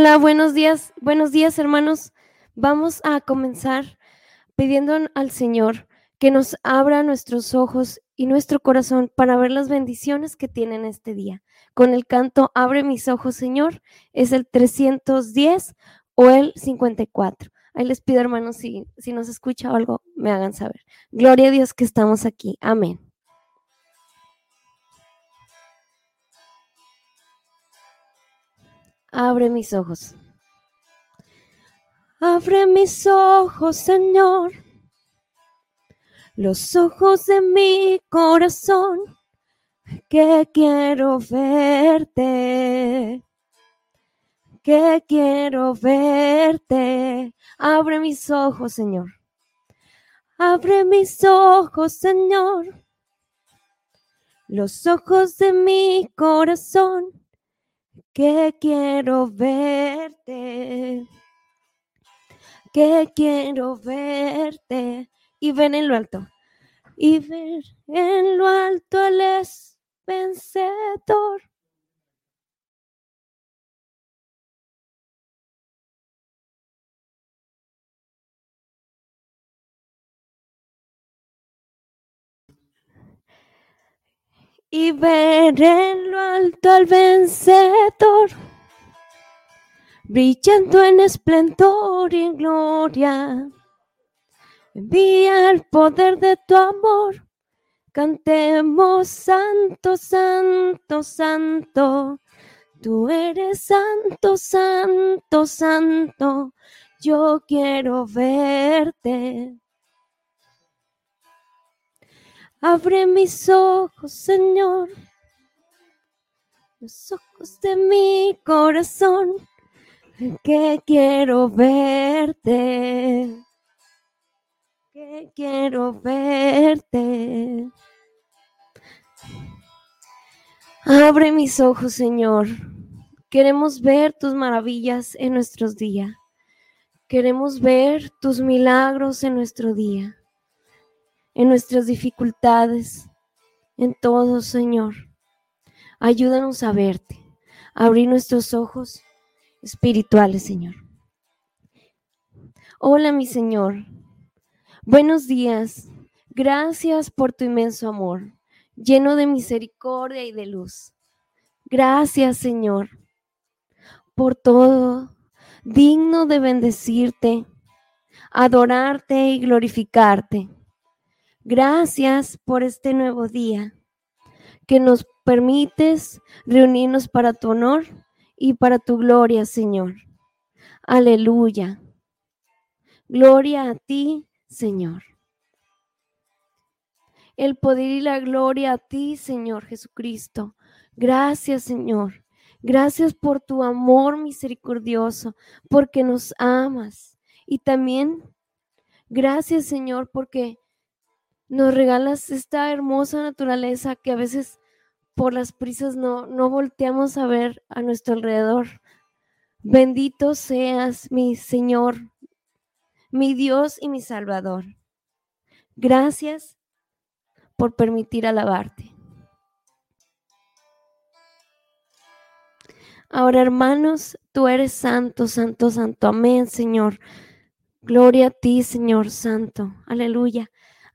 Hola, buenos días, buenos días hermanos. Vamos a comenzar pidiendo al Señor que nos abra nuestros ojos y nuestro corazón para ver las bendiciones que tienen este día. Con el canto Abre mis ojos, Señor, es el 310 o el 54. Ahí les pido, hermanos, si, si nos escucha algo, me hagan saber. Gloria a Dios que estamos aquí. Amén. Abre mis ojos. Abre mis ojos, Señor. Los ojos de mi corazón, que quiero verte. Que quiero verte. Abre mis ojos, Señor. Abre mis ojos, Señor. Los ojos de mi corazón que quiero verte, que quiero verte y ver en lo alto, y ver en lo alto el es vencedor. Y ver en lo alto al vencedor, brillando en esplendor y en gloria. Envía el poder de tu amor, cantemos santo, santo, santo. Tú eres santo, santo, santo. Yo quiero verte. Abre mis ojos, Señor, los ojos de mi corazón, que quiero verte, que quiero verte. Abre mis ojos, Señor. Queremos ver tus maravillas en nuestros días. Queremos ver tus milagros en nuestro día en nuestras dificultades, en todo, Señor. Ayúdanos a verte, abrir nuestros ojos espirituales, Señor. Hola, mi Señor. Buenos días. Gracias por tu inmenso amor, lleno de misericordia y de luz. Gracias, Señor, por todo, digno de bendecirte, adorarte y glorificarte. Gracias por este nuevo día que nos permites reunirnos para tu honor y para tu gloria, Señor. Aleluya. Gloria a ti, Señor. El poder y la gloria a ti, Señor Jesucristo. Gracias, Señor. Gracias por tu amor misericordioso, porque nos amas. Y también gracias, Señor, porque nos regalas esta hermosa naturaleza que a veces por las prisas no, no volteamos a ver a nuestro alrededor. Bendito seas, mi Señor, mi Dios y mi Salvador. Gracias por permitir alabarte. Ahora, hermanos, tú eres santo, santo, santo. Amén, Señor. Gloria a ti, Señor Santo. Aleluya.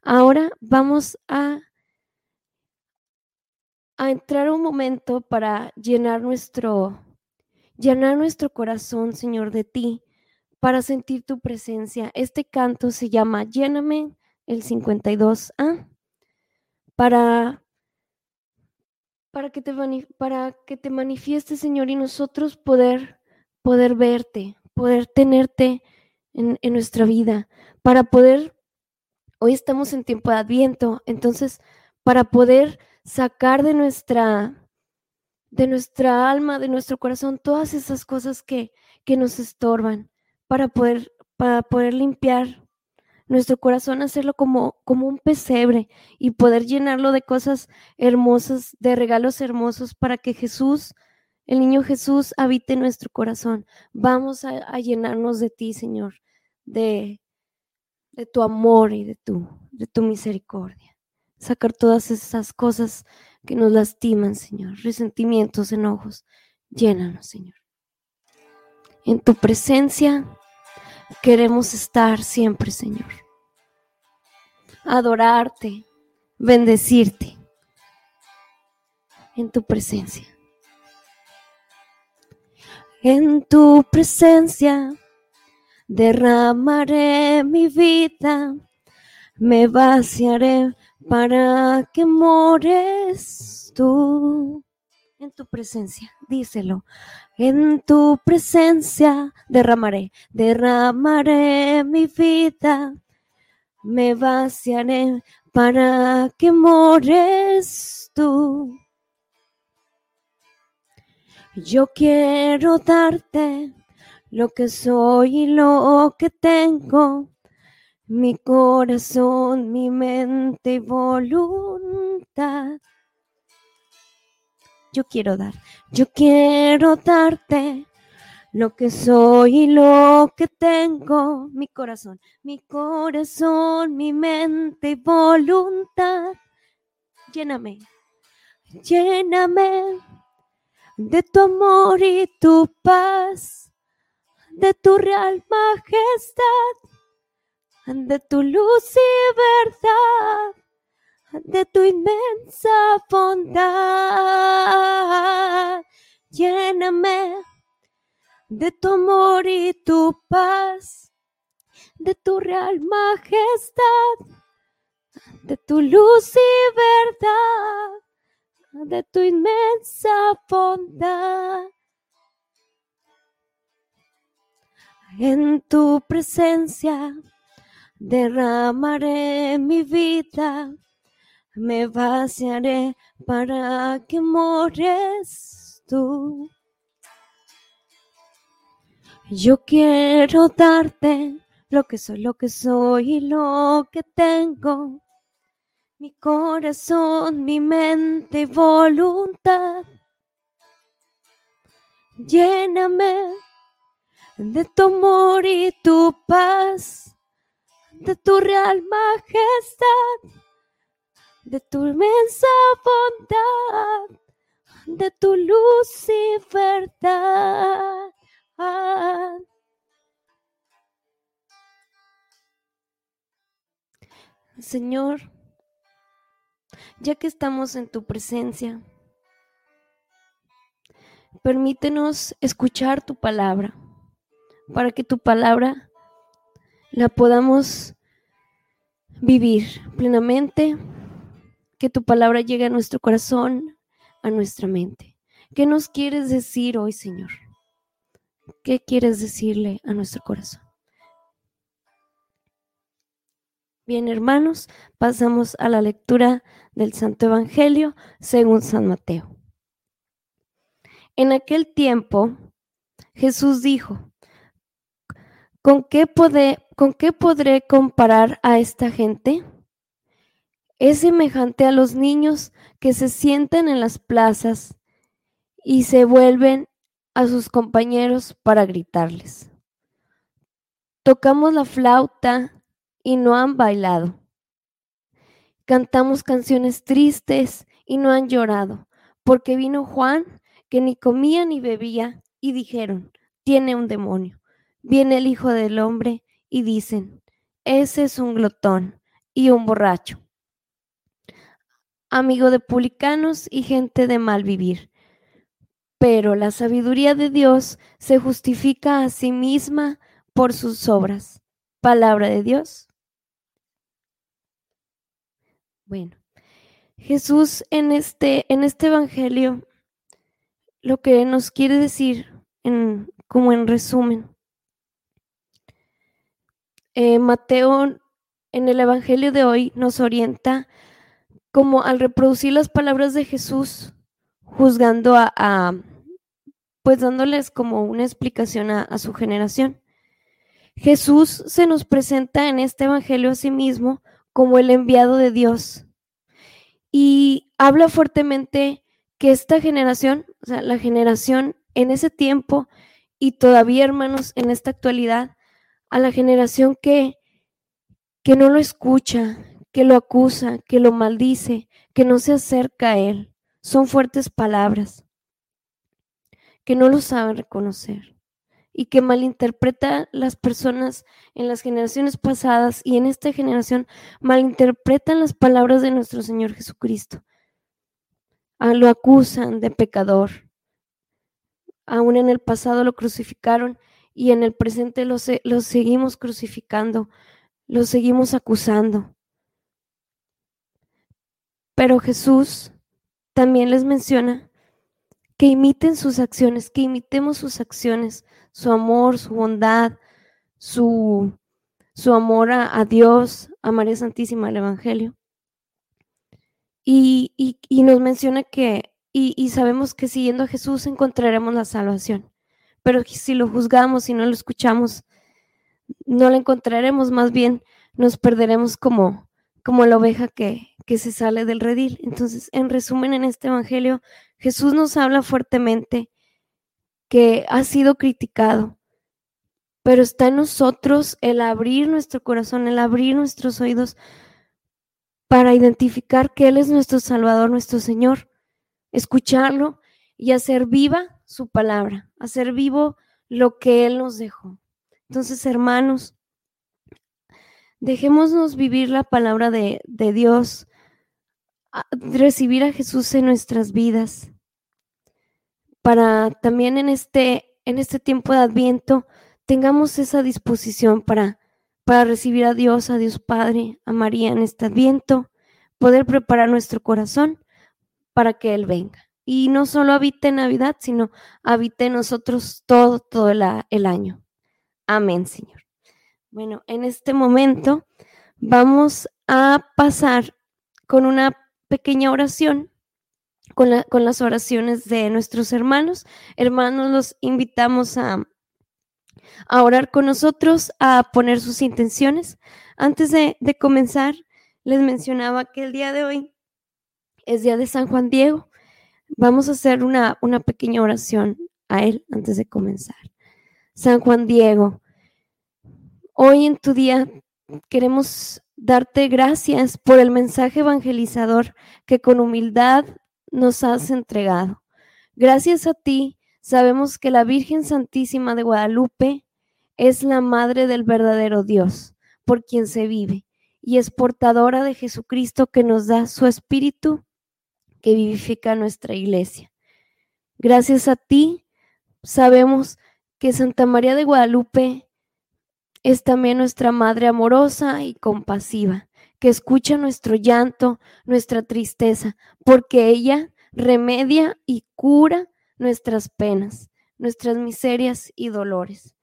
Ahora vamos a, a entrar un momento para llenar nuestro, llenar nuestro corazón, Señor, de ti, para sentir tu presencia. Este canto se llama Lléname, el 52A, para, para, que, te, para que te manifieste, Señor, y nosotros poder, poder verte, poder tenerte en, en nuestra vida, para poder Hoy estamos en tiempo de adviento, entonces para poder sacar de nuestra de nuestra alma, de nuestro corazón todas esas cosas que, que nos estorban, para poder para poder limpiar nuestro corazón, hacerlo como, como un pesebre y poder llenarlo de cosas hermosas, de regalos hermosos para que Jesús, el niño Jesús, habite nuestro corazón. Vamos a, a llenarnos de ti, Señor, de, de tu amor y de tu, de tu misericordia. Sacar todas esas cosas que nos lastiman, Señor, resentimientos, enojos. Llénanos, Señor. En tu presencia queremos estar siempre, Señor. Adorarte, bendecirte en tu presencia. En tu presencia derramaré mi vida, me vaciaré para que mores tú. En tu presencia, díselo. En tu presencia derramaré, derramaré mi vida, me vaciaré para que mores tú. Yo quiero darte lo que soy y lo que tengo, mi corazón, mi mente y voluntad. Yo quiero dar, yo quiero darte lo que soy y lo que tengo, mi corazón, mi corazón, mi mente y voluntad. Lléname, lléname de tu amor y tu paz de tu real majestad, de tu luz y verdad, de tu inmensa bondad. Lléname de tu amor y tu paz, de tu real majestad, de tu luz y verdad, de tu inmensa bondad. En tu presencia derramaré mi vida, me vaciaré para que mores tú. Yo quiero darte lo que soy, lo que soy y lo que tengo. Mi corazón, mi mente y voluntad. Lléname de tu amor y tu paz, de tu real majestad, de tu inmensa bondad, de tu luz y verdad. Señor, ya que estamos en tu presencia, permítenos escuchar tu palabra para que tu palabra la podamos vivir plenamente, que tu palabra llegue a nuestro corazón, a nuestra mente. ¿Qué nos quieres decir hoy, Señor? ¿Qué quieres decirle a nuestro corazón? Bien, hermanos, pasamos a la lectura del Santo Evangelio según San Mateo. En aquel tiempo, Jesús dijo, ¿Con qué, ¿Con qué podré comparar a esta gente? Es semejante a los niños que se sientan en las plazas y se vuelven a sus compañeros para gritarles. Tocamos la flauta y no han bailado. Cantamos canciones tristes y no han llorado, porque vino Juan que ni comía ni bebía y dijeron, tiene un demonio viene el Hijo del Hombre y dicen, ese es un glotón y un borracho, amigo de publicanos y gente de mal vivir. Pero la sabiduría de Dios se justifica a sí misma por sus obras. Palabra de Dios. Bueno, Jesús en este, en este Evangelio lo que nos quiere decir en, como en resumen eh, Mateo en el Evangelio de hoy nos orienta como al reproducir las palabras de Jesús, juzgando a, pues dándoles como una explicación a, a, su generación. Jesús se nos presenta en este Evangelio a sí mismo como el enviado de Dios y habla fuertemente que esta generación, o sea, la generación en ese tiempo y todavía hermanos en esta actualidad, a la generación que, que no lo escucha, que lo acusa, que lo maldice, que no se acerca a Él. Son fuertes palabras, que no lo saben reconocer. y que malinterpreta las personas en las generaciones pasadas y en esta generación malinterpretan las palabras de nuestro Señor Jesucristo. Ah, lo acusan de pecador. Aún en el pasado lo crucificaron y en el presente lo, lo seguimos crucificando, lo seguimos acusando. Pero Jesús también les menciona que imiten sus acciones, que imitemos sus acciones, su amor, su bondad, su, su amor a, Dios, a María Santísima, al Evangelio. Y, nos menciona que, y, y sabemos que siguiendo a Jesús encontraremos la salvación. Pero si lo juzgamos y no lo escuchamos, no la encontraremos, más bien nos perderemos como, como la oveja que, que se sale del redil. Entonces, en resumen, en este Evangelio, Jesús nos habla fuertemente que ha sido criticado, pero está en nosotros el abrir nuestro corazón, el abrir nuestros oídos para identificar que Él es nuestro Salvador, nuestro Señor, escucharlo y hacer viva su palabra, hacer vivo lo que Él nos dejó. Entonces, hermanos, dejémonos vivir la palabra de, de Dios, recibir a Jesús en nuestras vidas, para también en este, en este tiempo de Adviento tengamos esa disposición para, para recibir a Dios, a Dios Padre, a María en este Adviento, poder preparar nuestro corazón para que Él venga. Y no solo habite en Navidad, sino habite en nosotros todo, todo el, año. Amén, Señor. Bueno, en este momento vamos a pasar con una pequeña oración con, las oraciones de nuestros hermanos. Hermanos, los invitamos a, a orar con nosotros, a poner sus intenciones. Antes de, comenzar, les mencionaba que el día de hoy es día de San Juan Diego. Vamos a hacer una, una pequeña oración a él antes de comenzar. San Juan Diego, hoy en tu día queremos darte gracias por el mensaje evangelizador que con humildad nos has entregado. Gracias a ti sabemos que la Virgen Santísima de Guadalupe es la Madre del verdadero Dios, por quien se vive, y es portadora de Jesucristo que nos da su Espíritu que vivifica nuestra iglesia. Gracias a ti sabemos que Santa María de Guadalupe es también nuestra Madre amorosa y compasiva, que escucha nuestro llanto, nuestra tristeza, porque ella remedia y cura nuestras penas, nuestras miserias y dolores.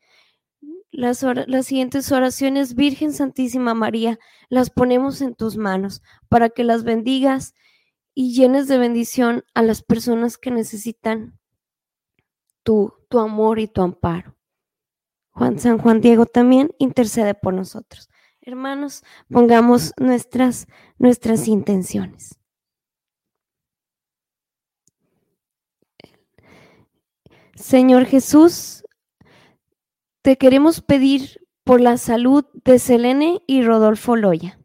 Las, las, siguientes oraciones, Virgen Santísima María, las ponemos en tus manos para que las bendigas y llenes de bendición a las personas que necesitan tu, tu amor y tu amparo. Juan San Juan Diego también intercede por nosotros. Hermanos, pongamos nuestras, nuestras intenciones. Señor Jesús, te queremos pedir por la salud de Selene y Rodolfo Loya.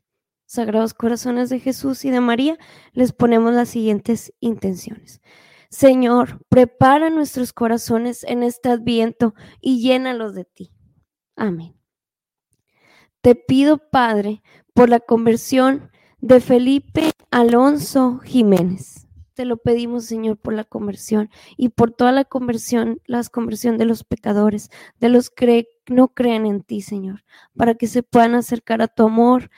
Sagrados Corazones de Jesús y de María, les ponemos las siguientes intenciones. Señor, prepara nuestros corazones en este adviento y llénalos de ti. Amén. Te pido, Padre, por la conversión de Felipe Alonso Jiménez. Te lo pedimos, Señor, por la conversión y por toda la conversión, las conversión de los pecadores, de los que no creen en ti, Señor, para que se puedan acercar a tu amor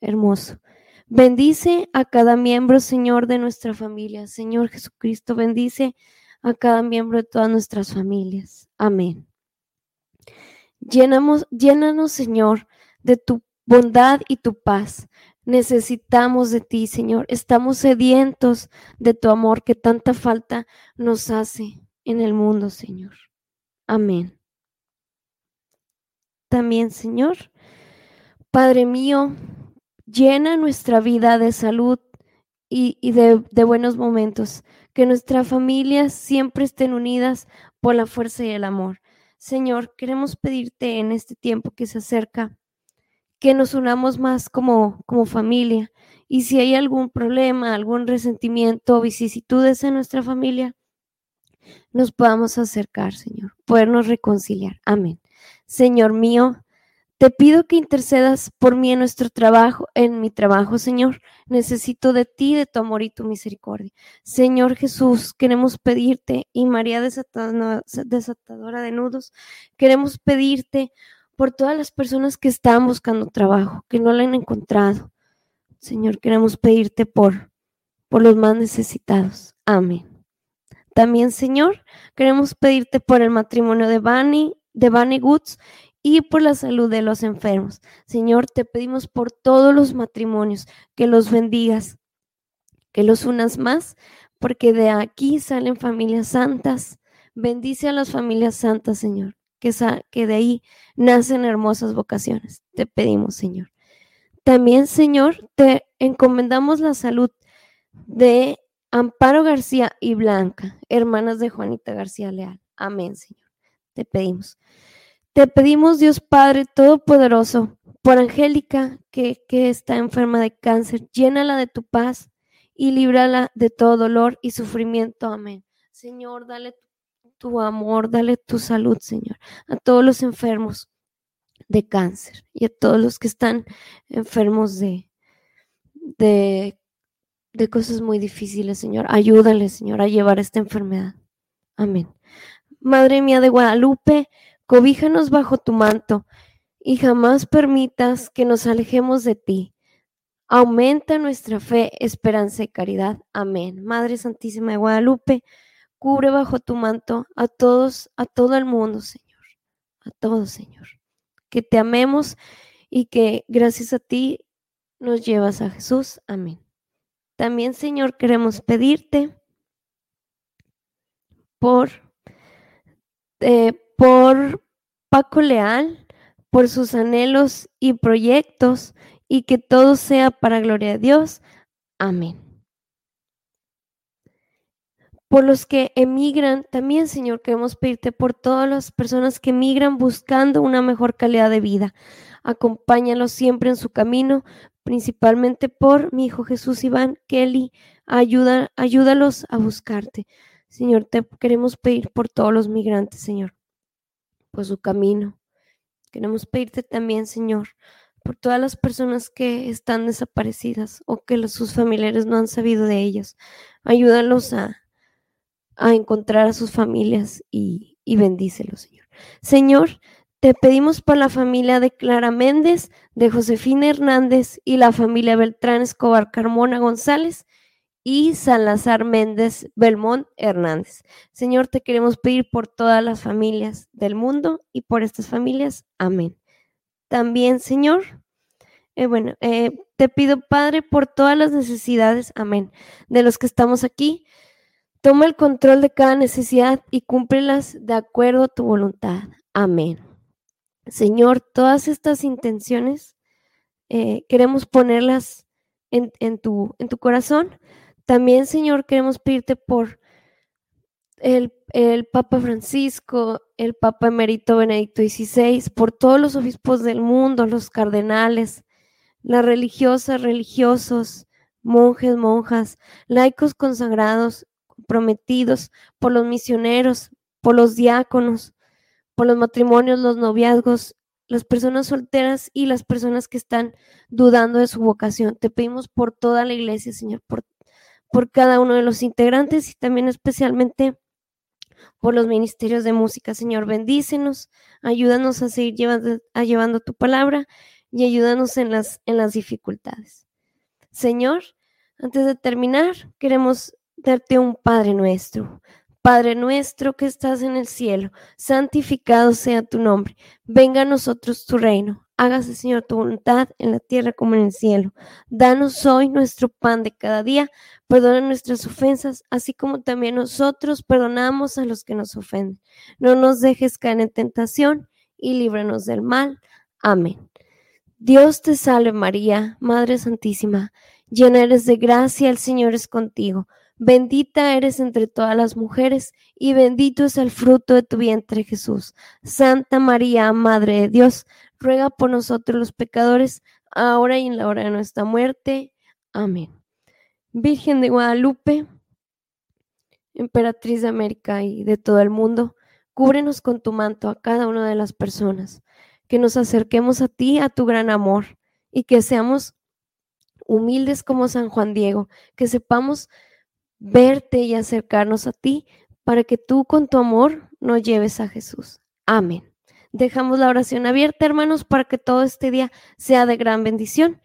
hermoso. Bendice a cada miembro, Señor, de nuestra familia. Señor Jesucristo, bendice a cada miembro de todas nuestras familias. Amén. Llenamos, llénanos, Señor, de tu bondad y tu paz. Necesitamos de ti, Señor. Estamos sedientos de tu amor que tanta falta nos hace en el mundo, Señor. Amén. También, Señor, Padre mío, llena nuestra vida de salud y, de, buenos momentos, que nuestras familias siempre estén unidas por la fuerza y el amor. Señor, queremos pedirte en este tiempo que se acerca que nos unamos más como, como familia y si hay algún problema, algún resentimiento o vicisitudes en nuestra familia, nos podamos acercar, Señor, podernos reconciliar. Amén. Señor mío, te pido que intercedas por mí en nuestro trabajo, en mi trabajo, Señor. Necesito de ti, de tu amor y tu misericordia. Señor Jesús, queremos pedirte, y María desatadora de nudos, queremos pedirte por todas las personas que están buscando trabajo, que no lo han encontrado. Señor, queremos pedirte por, por los más necesitados. Amén. También, Señor, queremos pedirte por el matrimonio de Bunny, de Bunny Goods y por la salud de los enfermos. Señor, te pedimos por todos los matrimonios que los bendigas, que los unas más, porque de aquí salen familias santas. Bendice a las familias santas, Señor, que, que de ahí nacen hermosas vocaciones. Te pedimos, Señor. También, Señor, te encomendamos la salud de Amparo García y Blanca, hermanas de Juanita García Leal. Amén, Señor. Te pedimos. Te pedimos, Dios Padre Todopoderoso, por Angélica, que, está enferma de cáncer, llénala de tu paz y líbrala de todo dolor y sufrimiento. Amén. Señor, dale tu amor, dale tu salud, Señor, a todos los enfermos de cáncer y a todos los que están enfermos de, de, de cosas muy difíciles, Señor. Ayúdale, Señor, a llevar esta enfermedad. Amén. Madre mía de Guadalupe, Cobíjanos bajo tu manto y jamás permitas que nos alejemos de ti. Aumenta nuestra fe, esperanza y caridad. Amén. Madre Santísima de Guadalupe, cubre bajo tu manto a todos, a todo el mundo, Señor. A todos, Señor. Que te amemos y que gracias a ti nos llevas a Jesús. Amén. También, Señor, queremos pedirte por eh, por Paco Leal, por sus anhelos y proyectos, y que todo sea para gloria de Dios. Amén. Por los que emigran, también, Señor, queremos pedirte por todas las personas que emigran buscando una mejor calidad de vida. Acompáñalos siempre en su camino, principalmente por mi hijo Jesús Iván Kelly. Ayuda, ayúdalos a buscarte. Señor, te queremos pedir por todos los migrantes, Señor por su camino. Queremos pedirte también, Señor, por todas las personas que están desaparecidas o que sus familiares no han sabido de ellas. Ayúdalos a, a encontrar a sus familias y, y bendícelos, Señor. Señor, te pedimos por la familia de Clara Méndez, de Josefina Hernández y la familia Beltrán Escobar Carmona González y Salazar Méndez Belmont Hernández. Señor, te queremos pedir por todas las familias del mundo y por estas familias. Amén. También, Señor, eh, bueno, eh, te pido, Padre, por todas las necesidades, amén, de los que estamos aquí. Toma el control de cada necesidad y cúmplelas de acuerdo a tu voluntad. Amén. Señor, todas estas intenciones eh, queremos ponerlas en, tu, en tu corazón también, Señor, queremos pedirte por el, Papa Francisco, el Papa Emérito Benedicto XVI, por todos los obispos del mundo, los cardenales, las religiosas, religiosos, monjes, monjas, laicos consagrados, prometidos, por los misioneros, por los diáconos, por los matrimonios, los noviazgos, las personas solteras y las personas que están dudando de su vocación. Te pedimos por toda la iglesia, Señor, por por cada uno de los integrantes y también especialmente por los ministerios de música. Señor, bendícenos, ayúdanos a seguir llevando, a llevando tu palabra y ayúdanos en las, en las dificultades. Señor, antes de terminar, queremos darte un Padre nuestro. Padre nuestro que estás en el cielo, santificado sea tu nombre. Venga a nosotros tu reino. Hágase, Señor, tu voluntad en la tierra como en el cielo. Danos hoy nuestro pan de cada día. Perdona nuestras ofensas, así como también nosotros perdonamos a los que nos ofenden. No nos dejes caer en tentación y líbranos del mal. Amén. Dios te salve María, Madre Santísima, llena eres de gracia, el Señor es contigo. Bendita eres entre todas las mujeres y bendito es el fruto de tu vientre Jesús. Santa María, Madre de Dios, ruega por nosotros los pecadores, ahora y en la hora de nuestra muerte. Amén. Virgen de Guadalupe, emperatriz de América y de todo el mundo, Cúbrenos con tu manto a cada una de las personas, que nos acerquemos a ti, a tu gran amor, y que seamos humildes como San Juan Diego, que sepamos verte y acercarnos a ti para que tú con tu amor nos lleves a Jesús. Amén. Dejamos la oración abierta, hermanos, para que todo este día sea de gran bendición.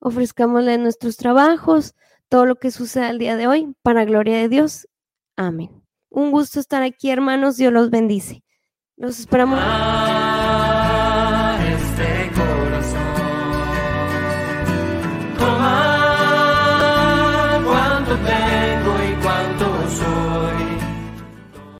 Ofrezcámosle nuestros trabajos, todo lo que suceda el día de hoy, para gloria de Dios. Amén. Un gusto estar aquí, hermanos. Dios los bendice. Los esperamos.